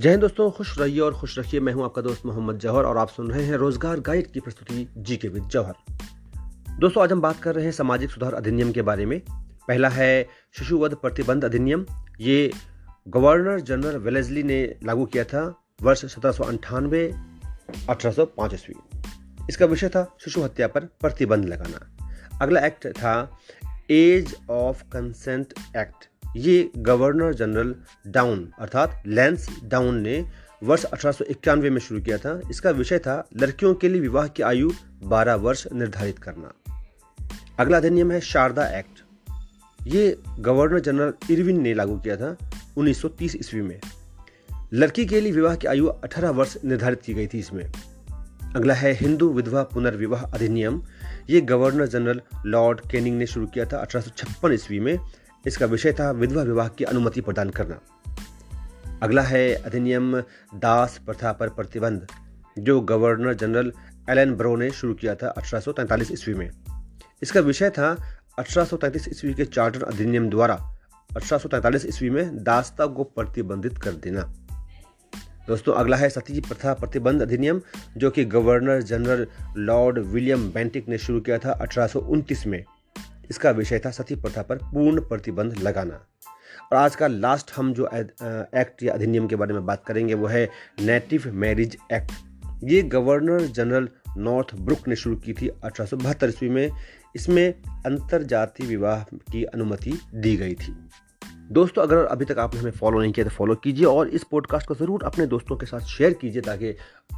जय हिंद दोस्तों, खुश रहिए और खुश रखिए। मैं हूँ आपका दोस्त मोहम्मद जौहर और आप सुन रहे हैं रोज़गार गाइड की प्रस्तुति जी के विद जौहर। दोस्तों, आज हम बात कर रहे हैं सामाजिक सुधार अधिनियम के बारे में। पहला है शिशुवध प्रतिबंध अधिनियम। ये गवर्नर जनरल वेलेजली ने लागू किया था वर्ष सत्रह सौ अंठानवे, अठारह सौ पाँच ईस्वी। इसका विषय था शिशु हत्या पर प्रतिबंध लगाना। अगला एक्ट था एज ऑफ़ कंसेंट एक्ट। ये गवर्नर जनरल डाउन, अर्थात लैंस डाउन ने वर्ष अठारह में शुरू किया था। इसका विषय था लड़कियों के लिए विवाह की आयु 12 वर्ष निर्धारित करना। अगला अधिनियम है शारदा एक्ट। ये गवर्नर जनरल इरविन ने लागू किया था 1930 ईस्वी में। लड़की के लिए विवाह की आयु 18 वर्ष निर्धारित की गई थी इसमें। अगला है हिंदू विधवा पुनर्विवाह अधिनियम। ये गवर्नर जनरल लॉर्ड केनिंग ने शुरू किया था अठारह ईस्वी में। इसका विषय था विधवा विवाह की अनुमति प्रदान करना। अगला है अधिनियम दास प्रथा पर प्रतिबंध, जो गवर्नर जनरल एलन ब्रो ने शुरू किया था अठारह ईस्वी में। इसका विषय था अठारह ईस्वी के चार्टर अधिनियम द्वारा अठारह ईस्वी में दासता को प्रतिबंधित कर देना। दोस्तों, अगला है सती प्रथा प्रतिबंध अधिनियम, जो कि governor general lord William Bentinck ने शुरू किया था अठारह में। इसका विषय था सती प्रथा पर पूर्ण प्रतिबंध लगाना। और आज का लास्ट हम जो एक्ट या अधिनियम के बारे में बात करेंगे, वो है नेटिव मैरिज एक्ट ये गवर्नर जनरल नॉर्थ ब्रुक ने शुरू की थी अठारह ईस्वी में। इसमें अंतर जातीय विवाह की अनुमति दी गई थी। दोस्तों, अगर अभी तक आपने हमें फॉलो नहीं किया तो फॉलो कीजिए और इस पॉडकास्ट को ज़रूर अपने दोस्तों के साथ शेयर कीजिए, ताकि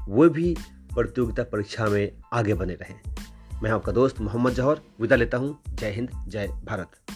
वो भी प्रतियोगिता परीक्षा में आगे बने रहें। मैं आपका दोस्त मोहम्मद जौहर विदा लेता हूँ। जय हिंद जय भारत।